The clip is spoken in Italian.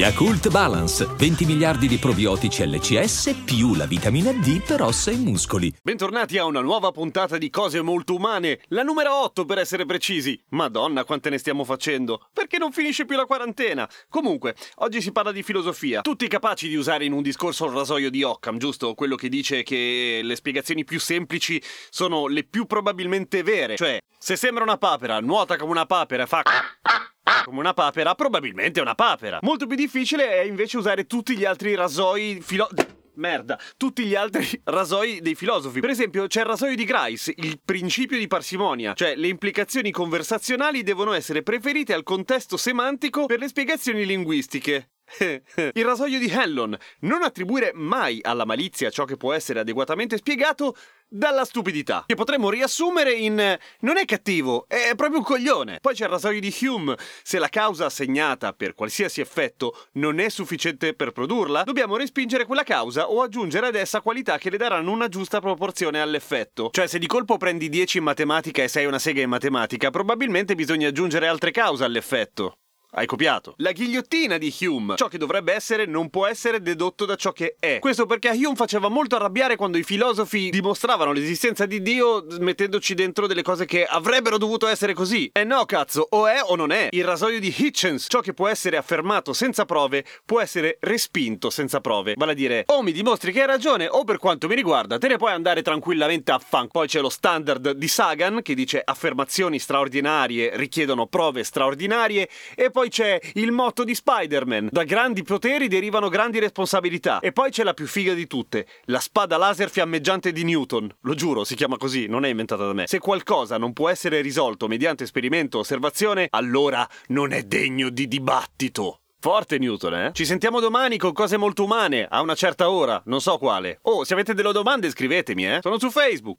Yakult Balance, 20 miliardi di probiotici LCS più la vitamina D per ossa e muscoli. Bentornati a una nuova puntata di Cose Molto Umane, la numero 8 per essere precisi. Madonna, quante ne stiamo facendo? Perché non finisce più la quarantena? Comunque, oggi si parla di filosofia. Tutti capaci di usare in un discorso il rasoio di Occam, giusto? Quello che dice che le spiegazioni più semplici sono le più probabilmente vere. Cioè, se sembra una papera, nuota come una papera fa come una papera, probabilmente una papera. Molto più difficile è invece usare tutti gli altri rasoi filo... Merda, tutti gli altri rasoi dei filosofi. Per esempio, c'è il rasoio di Grice, il principio di parsimonia, cioè le implicazioni conversazionali devono essere preferite al contesto semantico per le spiegazioni linguistiche. Il rasoio di Hanlon. Non attribuire mai alla malizia ciò che può essere adeguatamente spiegato dalla stupidità. Che potremmo riassumere in non è cattivo, è proprio un coglione. Poi c'è il rasoio di Hume. Se la causa assegnata per qualsiasi effetto non è sufficiente per produrla, dobbiamo respingere quella causa o aggiungere ad essa qualità che le daranno una giusta proporzione all'effetto. Cioè, se di colpo prendi 10 in matematica e sei una sega in matematica, probabilmente bisogna aggiungere altre cause all'effetto. Hai copiato. La ghigliottina di Hume. Ciò che dovrebbe essere non può essere dedotto da ciò che è. Questo perché Hume faceva molto arrabbiare quando i filosofi dimostravano l'esistenza di Dio mettendoci dentro delle cose che avrebbero dovuto essere così. E no, cazzo, o è o non è. Il rasoio di Hitchens. Ciò che può essere affermato senza prove può essere respinto senza prove. Vale a dire, o mi dimostri che hai ragione, o per quanto mi riguarda, te ne puoi andare tranquillamente a funk. Poi c'è lo standard di Sagan che dice affermazioni straordinarie richiedono prove straordinarie e poi poi c'è il motto di Spider-Man. Da grandi poteri derivano grandi responsabilità. E poi c'è la più figa di tutte, la spada laser fiammeggiante di Newton. Lo giuro, si chiama così, non è inventata da me. Se qualcosa non può essere risolto mediante esperimento o osservazione, allora non è degno di dibattito. Forte Newton, eh? Ci sentiamo domani con cose molto umane, a una certa ora, non so quale. Oh, se avete delle domande scrivetemi, eh? Sono su Facebook.